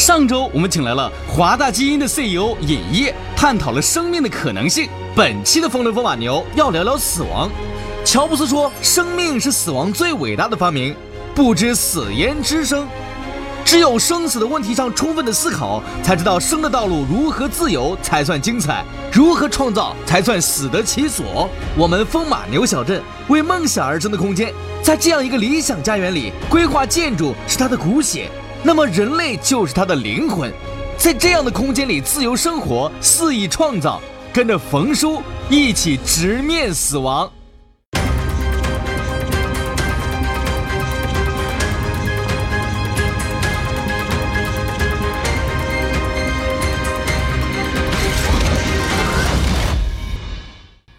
上周我们请来了华大基因的 CEO 尹烨，探讨了生命的可能性。本期的风流风马牛要聊聊死亡。乔布斯说：“生命是死亡最伟大的发明，不知死焉知生。只有生死的问题上充分的思考，才知道生的道路如何自由才算精彩，如何创造才算死得其所。我们风马牛小镇为梦想而生的空间，在这样一个理想家园里，规划建筑是它的骨血，那么人类就是它的灵魂，在这样的空间里自由生活，肆意创造，跟着冯叔一起直面死亡。”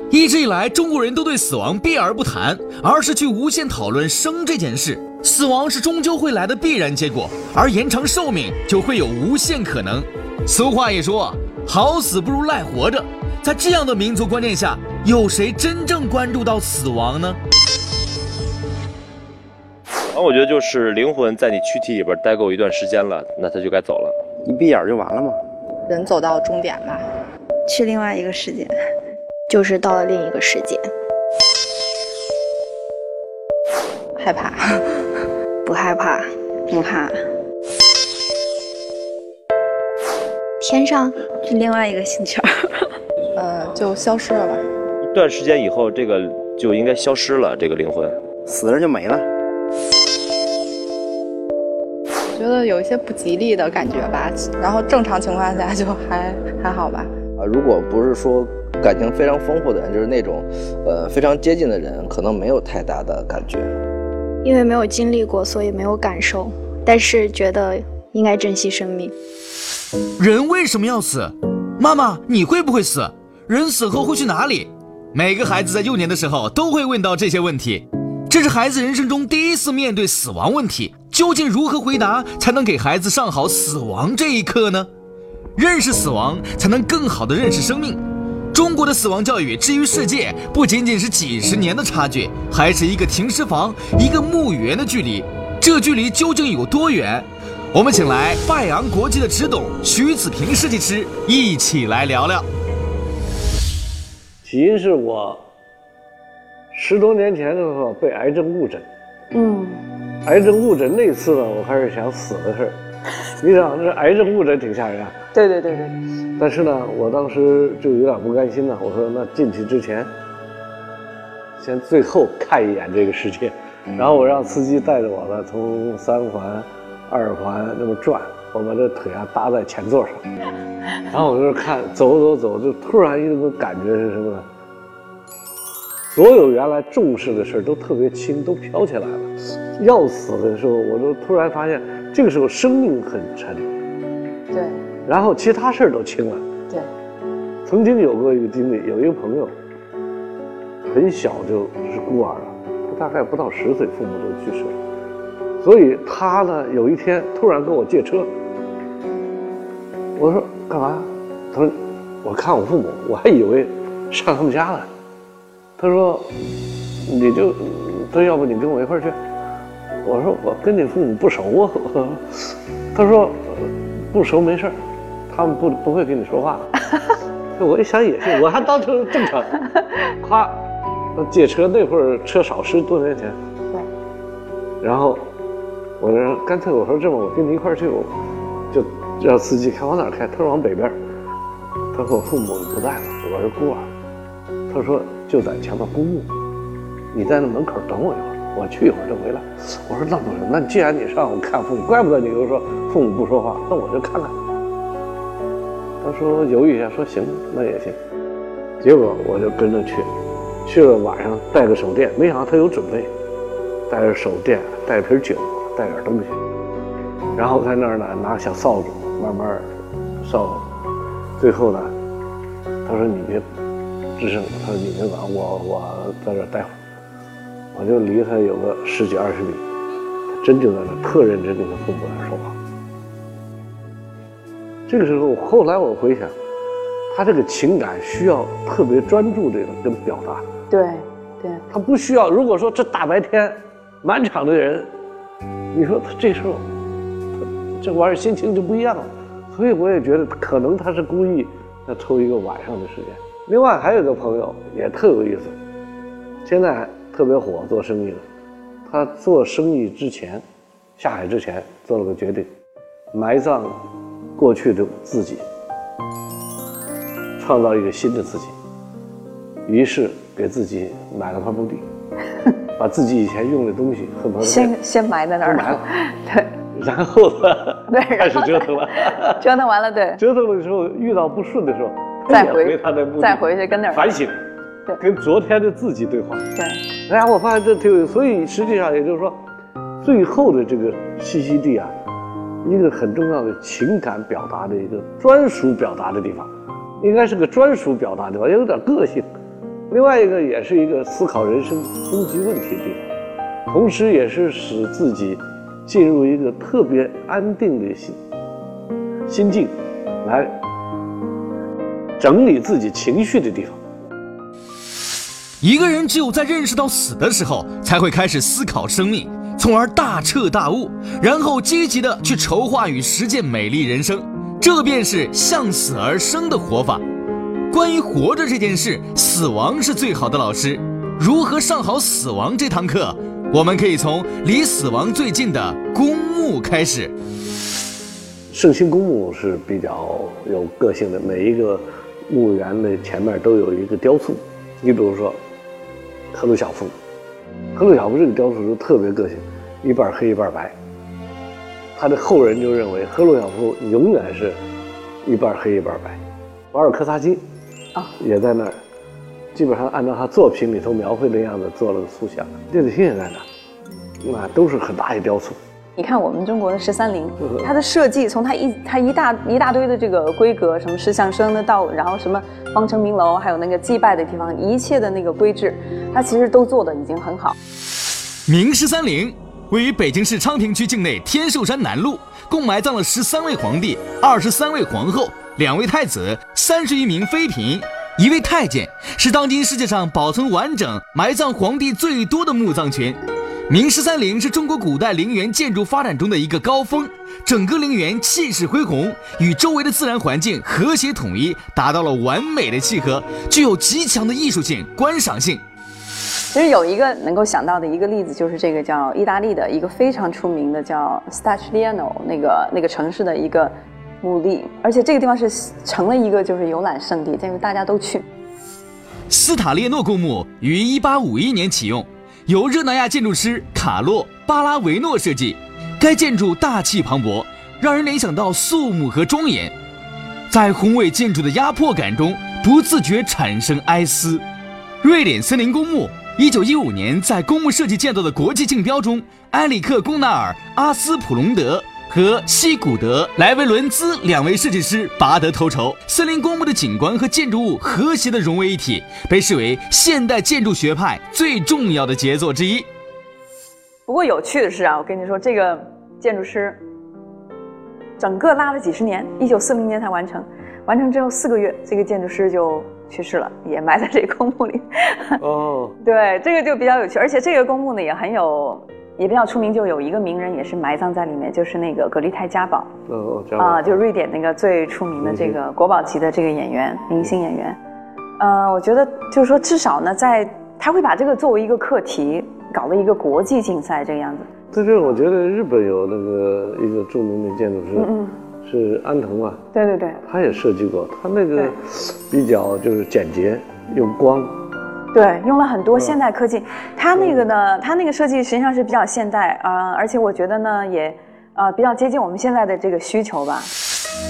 一直以来，中国人都对死亡避而不谈，而是去无限讨论生这件事。死亡是终究会来的必然结果，而延长寿命就会有无限可能。俗话也说，好死不如赖活着。在这样的民族观念下，有谁真正关注到死亡呢？然后我觉得就是灵魂在你躯体里边待够一段时间了，那他就该走了。一闭眼就完了吗？人走到终点吧，去另外一个世界。就是到了另一个世界，害怕？不害怕，不怕。天上是另外一个星球，呃，就消失了吧。一段时间以后，这个就应该消失了，这个灵魂死了就没了。觉得有一些不吉利的感觉吧，然后正常情况下就还还好吧。啊，如果不是说。感情非常丰富的人，就是那种，呃，非常接近的人，可能没有太大的感觉，因为没有经历过，所以没有感受。但是觉得应该珍惜生命。人为什么要死？妈妈，你会不会死？人死后会去哪里？每个孩子在幼年的时候都会问到这些问题，这是孩子人生中第一次面对死亡问题。究竟如何回答才能给孩子上好死亡这一课呢？认识死亡，才能更好的认识生命。中国的死亡教育，至于世界，不仅仅是几十年的差距，还是一个停尸房、一个墓园的距离。这距离究竟有多远？我们请来拜昂国际的执董徐子平设计师一起来聊聊。起因是我十多年前的时候被癌症误诊，嗯，癌症误诊那次呢，我开始想死的事儿。你想，这癌症误诊挺吓人啊。对对对对。但是呢，我当时就有点不甘心呢。我说，那进去之前，先最后看一眼这个世界。然后我让司机带着我呢，从三环、二环那么转，我把这腿啊搭在前座上。然后我就看，走走走，就突然一个感觉是什么呢？所有原来重视的事都特别轻，都飘起来了。要死的时候，我就突然发现。这个时候生命很沉，对，然后其他事儿都轻了，对。曾经有过一个经历，有一个朋友，很小就是孤儿了，他大概不到十岁，父母就去世了，所以他呢有一天突然跟我借车，我说干嘛？他说我看我父母，我还以为上他们家了，他说你就，他说要不你跟我一块儿去。我说我跟你父母不熟啊，他说不熟没事儿，他们不不会跟你说话。我一想也是，我还当成正常。夸借车那会儿车少，十多年前。然后我说干脆我说这么，我跟你一块儿去，我就让司机开往哪儿开？他说往北边。他说我父母不在了，我是孤儿。他说就在前面公墓，你在那门口等我一会儿。我去一会儿就回来。我说那不是，那既然你上午看父母，怪不得你又说父母不说话，那我就看看。他说犹豫一下，说行，那也行。结果我就跟着去，去了晚上带个手电，没想到他有准备，带着手电，带瓶酒，带点东西，然后在那儿呢拿小扫帚慢慢扫。最后呢，他说你别吱声，他说你别管我，我在这儿待会儿。我就离他有个十几二十米，他真就在那特认真跟他父母在说话。这个时候，后来我回想，他这个情感需要特别专注这个跟表达。对，对。他不需要。如果说这大白天，满场的人，你说他这时候，他这玩意儿心情就不一样了。所以我也觉得可能他是故意要抽一个晚上的时间。另外还有一个朋友也特有意思，现在特别火，做生意的。他做生意之前，下海之前做了个决定，埋葬过去的自己，创造一个新的自己。于是给自己买了块墓地，把自己以前用的东西恨不得先先埋在那儿了，对然后呢，对，开始折腾了。折腾完了，对，折腾的时候遇到不顺的时候，也再回他的墓地再回去跟那儿反省，对跟昨天的自己对话。对，哎呀，我发现这挺有，所以实际上也就是说，最后的这个栖息地啊，一个很重要的情感表达的一个专属表达的地方，应该是个专属表达的地方，也有点个性。另外一个也是一个思考人生终极问题的地方，同时也是使自己进入一个特别安定的心心境，来整理自己情绪的地方。一个人只有在认识到死的时候，才会开始思考生命，从而大彻大悟，然后积极的去筹划与实践美丽人生。这便是向死而生的活法。关于活着这件事，死亡是最好的老师。如何上好死亡这堂课，我们可以从离死亡最近的公墓开始。圣心公墓是比较有个性的，每一个墓园的前面都有一个雕塑。你比如说，赫鲁晓夫，赫鲁晓夫这个雕塑就特别个性，一半黑一半白。他的后人就认为赫鲁晓夫永远是一半黑一半白。瓦尔科萨金啊也在那儿，基本上按照他作品里头描绘的样子做了个塑像。列子星也在那儿，那都是很大一雕塑。你看我们中国的十三陵嗯，它的设计从它一它一大一大堆的这个规格，什么石像生的道，然后什么方城明楼，还有那个祭拜的地方，一切的那个规制，它其实都做的已经很好。明十三陵位于北京市昌平区境内天寿山南麓，共埋葬了十三位皇帝、二十三位皇后、两位太子、三十余名妃嫔、一位太监，是当今世界上保存完整、埋葬皇帝最多的墓葬群。明十三陵是中国古代陵园建筑发展中的一个高峰，整个陵园气势恢宏，与周围的自然环境和谐统一，达到了完美的契合，具有极强的艺术性、观赏性。其实有一个能够想到的一个例子，就是这个叫意大利的一个非常出名的叫 Stacciano 那个那个城市的一个墓地，而且这个地方是成了一个就是游览胜地，因为大家都去。斯塔列诺公墓于1851年启用，由热那亚建筑师卡洛·巴拉维诺设计。该建筑大气磅礴，让人联想到肃穆和庄严，在宏伟建筑的压迫感中，不自觉产生哀思。瑞典森林公墓，一九一五年在公墓设计建造的国际竞标中，埃里克·贡纳尔、阿斯普隆德和西古德·莱维伦兹两位设计师拔得头筹。森林公墓的景观和建筑物和谐地融为一体，被视为现代建筑学派最重要的杰作之一。不过有趣的是啊，我跟你说，这个建筑师整个拉了几十年，一九四零年才完成。完成之后四个月，这个建筑师就去世了，也埋在这个公墓里。哦，对，这个就比较有趣，而且这个公墓呢也很有，也比较出名，就有一个名人也是埋葬在里面，就是那个格丽泰嘉宝。哦，这啊、样就瑞典那个最出名的这个国宝级的这个演员，明星演员。呃，我觉得就是说，至少呢，在他会把这个作为一个课题，搞了一个国际竞赛这个样子。但是我觉得日本有那个一个著名的建筑师，嗯是安藤啊，对对对。他也设计过，他那个比较就是简洁，用光，对，用了很多现代科技。它那个呢，它那个设计实际上是比较现代啊、呃而且我觉得呢，也呃比较接近我们现在的这个需求吧。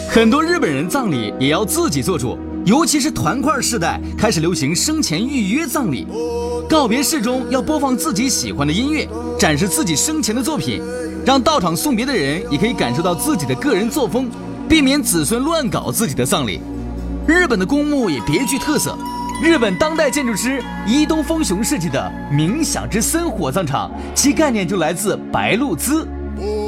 很多日本人葬礼也要自己做主，尤其是团块世代开始流行生前预约葬礼。告别式中要播放自己喜欢的音乐，展示自己生前的作品，让到场送别的人也可以感受到自己的个人作风，避免子孙乱搞自己的葬礼。日本的公墓也别具特色，日本当代建筑师伊东丰雄设计的冥想之森火葬场，其概念就来自白鹭鸶。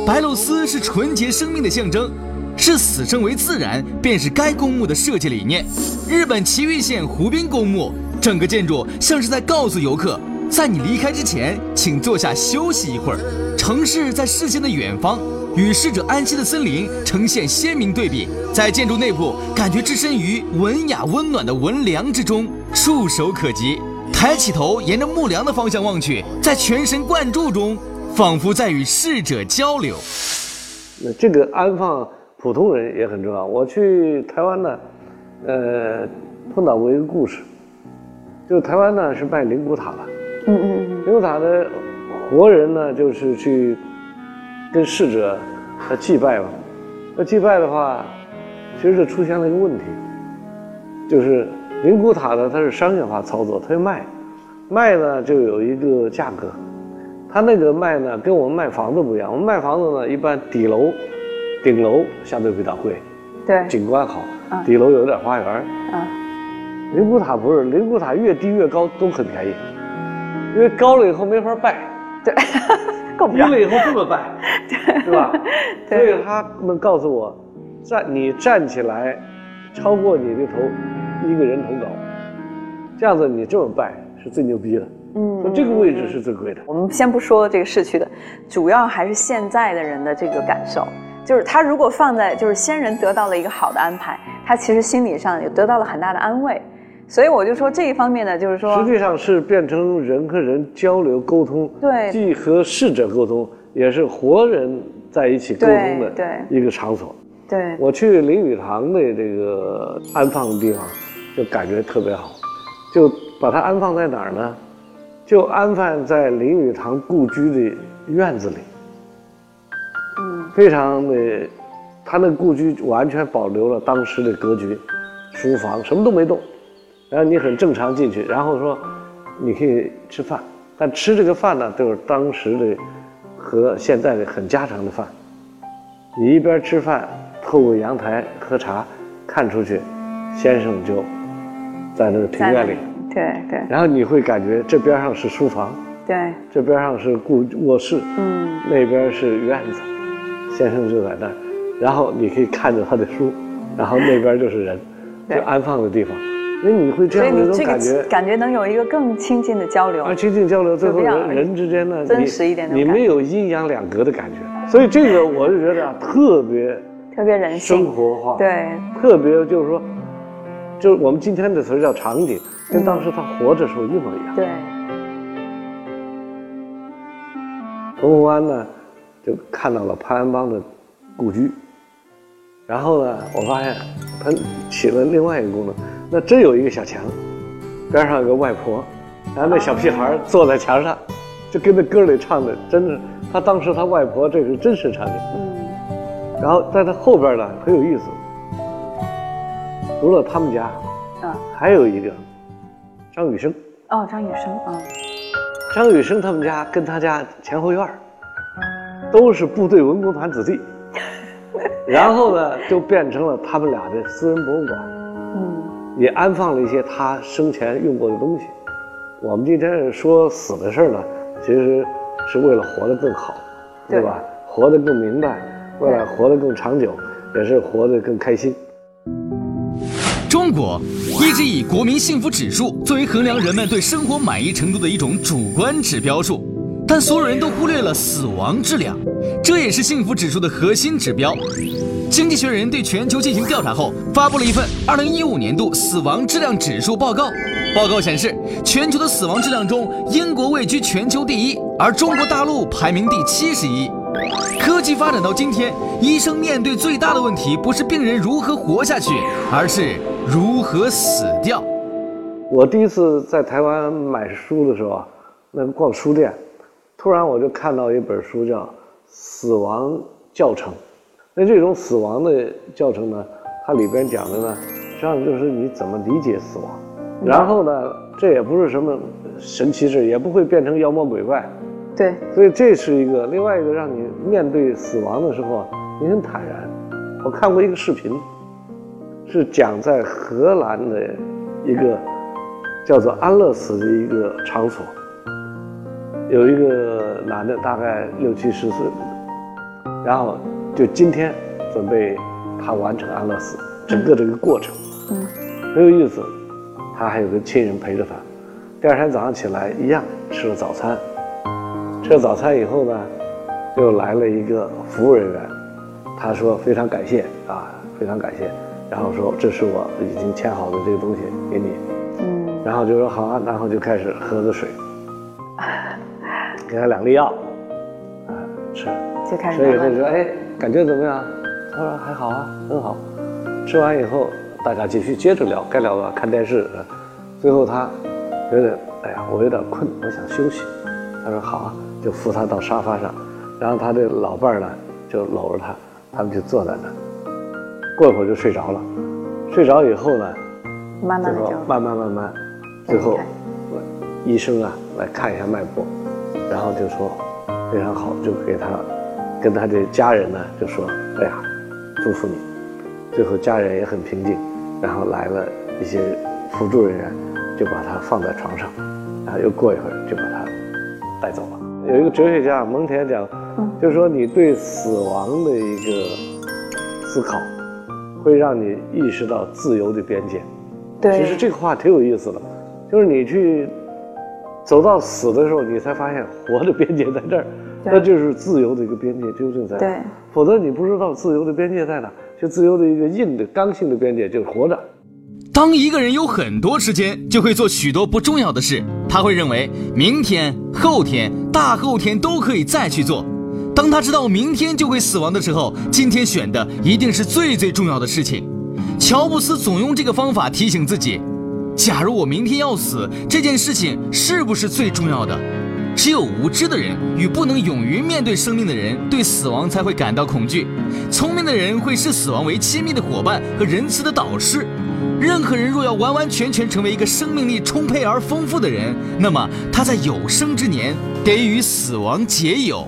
白鹭鸶是纯洁生命的象征，视死生为自然，便是该公墓的设计理念。日本崎玉县湖滨公墓，整个建筑像是在告诉游客，在你离开之前，请坐下休息一会儿。城市在视线的远方，与逝者安息的森林呈现鲜明对比，在建筑内部感觉置身于文雅温暖的文梁之中，触手可及。抬起头，沿着木梁的方向望去，在全神贯注中，仿佛在与逝者交流。那这个安放普通人也很重要。我去台湾呢，呃，碰到过一个故事，就台湾呢是卖灵骨塔的，嗯嗯嗯灵骨塔的活人呢就是去跟逝者他祭拜嘛。那祭拜的话，其实就出现了一个问题，就是灵骨塔呢它是商业化操作，它要卖，卖呢就有一个价格。它那个卖呢，跟我们卖房子不一样。我们卖房子呢，一般底楼、顶楼相对比较贵，对，景观好嗯，底楼有点花园。啊，灵骨塔不是，灵骨塔越低越高都很便宜，因为高了以后没法拜，对，够不着。低了以后这么拜，对吧？所对以他们告诉我，站你站起来，超过你的头一个人头高，这样子你这么拜是最牛逼的。嗯说这个位置是最贵的。我们先不说这个市区的，主要还是现在的人的这个感受，就是他如果放在就是先人得到了一个好的安排，他其实心理上也得到了很大的安慰，所以我就说这一方面呢，就是说实际上是变成人和人交流沟通，对。既和逝者沟通，也是活人在一起沟通的对一个场所。对。我去林语堂的这个安放的地方，就感觉特别好，就把它安放在哪儿呢？就安放在林语堂故居的院子里，嗯。非常的，他那故居完全保留了当时的格局，书房什么都没动，然后你很正常进去，然后说你可以吃饭，但吃这个饭呢，都是当时的和现在的很家常的饭。你一边吃饭，透过阳台喝茶，看出去，先生就在那个庭院里，对对。然后你会感觉这边上是书房，对，这边上是故卧室，嗯。那边是院子，先生就在那儿，然后你可以看着他的书，然后那边就是人，就安放的地方，所以你会这样的一种感觉。感觉能有一个更亲近的交流而，亲近交流，最后人人之间呢，真实一点那种感觉你没有阴阳两隔的感觉，所以这个我就觉得啊，特别特别人性生性，活化，，对特别就是说，就是我们今天的词儿叫场景，跟当时他活着时候一模一样。对，从红湾呢，就看到了潘安邦的故居，然后呢，我发现他起了另外一个功能，那真有一个小墙，边上有个外婆，然后那小屁孩坐在墙上，就跟那歌里唱的，真的，他当时他外婆这是真实场景。嗯。然后在他后边呢很有意思，除了他们家，啊还有一个张雨生，哦，张雨生啊，张雨生他们家跟他家前后院儿都是部队文工团子弟，然后呢就变成了他们俩的私人博物馆，嗯也安放了一些他生前用过的东西。我们今天说死的事儿呢，其实是为了活得更好，对吧？活得更明白，为了活得更长久，也是活得更开心。中国一直以国民幸福指数作为衡量人们对生活满意程度的一种主观指标数，但所有人都忽略了死亡质量，这也是幸福指数的核心指标。经济学人对全球进行调查后，发布了一份2015年度死亡质量指数报告。报告显示，全球的死亡质量中，英国位居全球第一，而中国大陆排名第七十一。科技发展到今天，医生面对最大的问题不是病人如何活下去，而是如何死掉。我第一次在台湾买书的时候，那逛书店，突然我就看到一本书叫《死亡教程》。那这种死亡的教程呢，它里边讲的呢，实际上就是你怎么理解死亡。然后呢，这也不是什么神奇事，也不会变成妖魔鬼怪。对，所以这是一个，另外一个让你面对死亡的时候啊，你很坦然。我看过一个视频，是讲在荷兰的一个叫做安乐死的一个场所，有一个男的大概六七十岁，然后就今天准备他完成安乐死，整个这个过程，嗯，很有意思。他还有个亲人陪着他，第二天早上起来一样吃了早餐。吃了早餐以后呢，又来了一个服务人员，他说非常感谢啊，非常感谢，然后说这是我已经签好的这个东西给你，嗯，然后就说好啊，然后就开始喝着水，给他两粒药，啊吃，就开始所以他说哎感觉怎么样？他说还好啊，很好。吃完以后大家继续接着聊，该聊的看电视，呃最后他觉得哎呀我有点困，我想休息。他说好啊，就扶他到沙发上，然后他的老伴儿呢就搂着他，他们就坐在那儿，过一会儿就睡着了。睡着以后呢，慢慢的就慢慢慢慢，最后医生啊来看一下脉搏，然后就说非常好，就给他跟他的家人呢就说，哎呀，祝福你。最后家人也很平静，然后来了一些辅助人员，就把他放在床上，然后又过一会儿就把他带走了。有一个哲学家蒙田讲，就是说你对死亡的一个思考，会让你意识到自由的边界。对，其实这个话挺有意思的，就是你去走到死的时候，你才发现活的边界在这儿，那就是自由的一个边界究竟在哪？对，否则你不知道自由的边界在哪。就自由的一个硬的刚性的边界就是活着。当一个人有很多时间，就会做许多不重要的事，他会认为明天、后天、大后天都可以再去做。当他知道明天就会死亡的时候，今天选的一定是最最重要的事情。乔布斯总用这个方法提醒自己：假如我明天要死，这件事情是不是最重要的？只有无知的人与不能勇于面对生命的人，对死亡才会感到恐惧。聪明的人会视死亡为亲密的伙伴和仁慈的导师。任何人若要完完全全成为一个生命力充沛而丰富的人，那么他在有生之年得与死亡结友。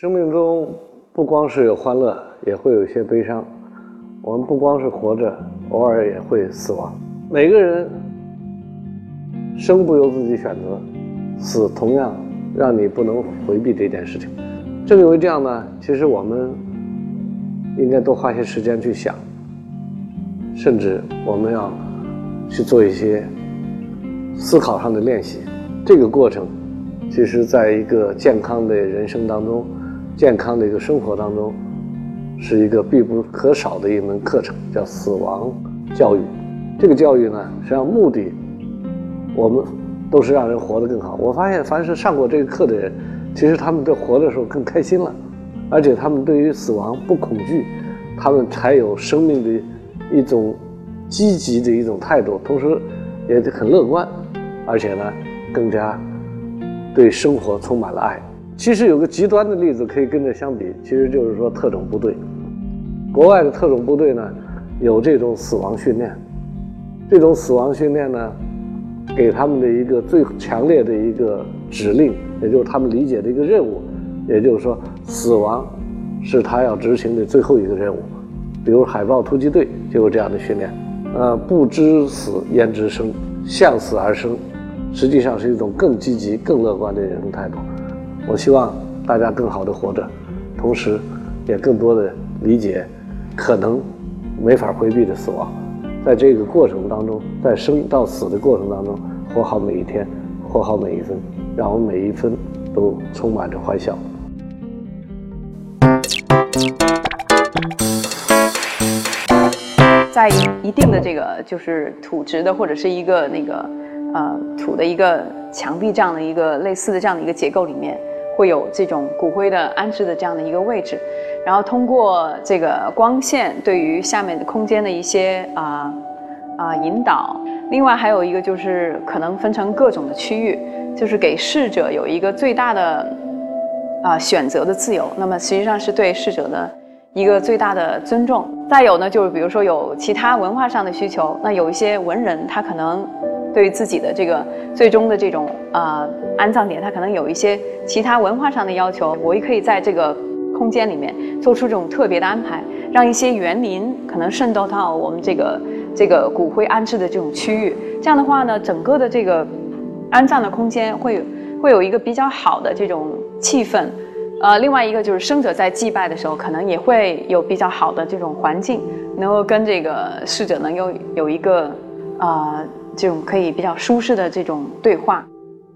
生命中不光是有欢乐，也会有些悲伤。我们不光是活着，偶尔也会死亡。每个人生不由自己选择，死同样让你不能回避这件事情。正因为这样呢，其实我们应该多花些时间去想，甚至我们要去做一些思考上的练习。这个过程，其实在一个健康的人生当中，健康的一个生活当中，是一个必不可少的一门课程，叫死亡教育。这个教育呢，实际上目的，我们都是让人活得更好。我发现，凡是上过这个课的人，其实他们对活的时候更开心了，而且他们对于死亡不恐惧，他们才有生命的一种积极的一种态度，同时也很乐观，而且呢，更加对生活充满了爱。其实有个极端的例子可以跟这相比，其实就是说特种部队。国外的特种部队呢，有这种死亡训练，这种死亡训练呢，给他们的一个最强烈的一个指令，也就是他们理解的一个任务，也就是说，死亡是他要执行的最后一个任务。比如海豹突击队就有这样的训练，呃，不知死焉知生，向死而生，实际上是一种更积极、更乐观的人生态度。我希望大家更好的活着，同时也更多的理解可能没法回避的死亡。在这个过程当中，在生到死的过程当中，活好每一天，活好每一分，让我们每一分都充满着欢笑。在一定的这个就是土质的或者是一个那个呃土的一个墙壁这样的一个类似的这样的一个结构里面，会有这种骨灰的安置的这样的一个位置，然后通过这个光线对于下面的空间的一些啊啊、引导，另外还有一个就是可能分成各种的区域，就是给逝者有一个最大的啊、选择的自由，那么实际上是对逝者的一个最大的尊重。再有呢，就是比如说有其他文化上的需求，那有一些文人他可能对于自己的这个最终的这种呃安葬点，他可能有一些其他文化上的要求，我也可以在这个空间里面做出这种特别的安排，让一些园林可能渗透到我们这个这个骨灰安置的这种区域。这样的话呢，整个的这个安葬的空间会会有一个比较好的这种气氛。呃，另外一个就是生者在祭拜的时候，可能也会有比较好的这种环境，能够跟这个逝者能有有一个呃这种可以比较舒适的这种对话。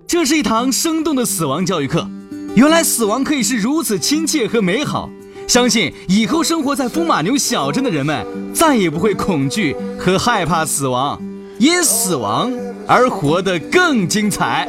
这是一堂生动的死亡教育课。原来死亡可以是如此亲切和美好。相信以后生活在风马牛小镇的人们，再也不会恐惧和害怕死亡，因死亡而活得更精彩。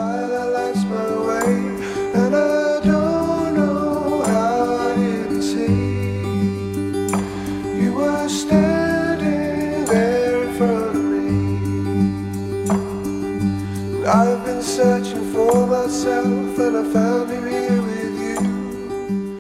Searching for myself, and I found here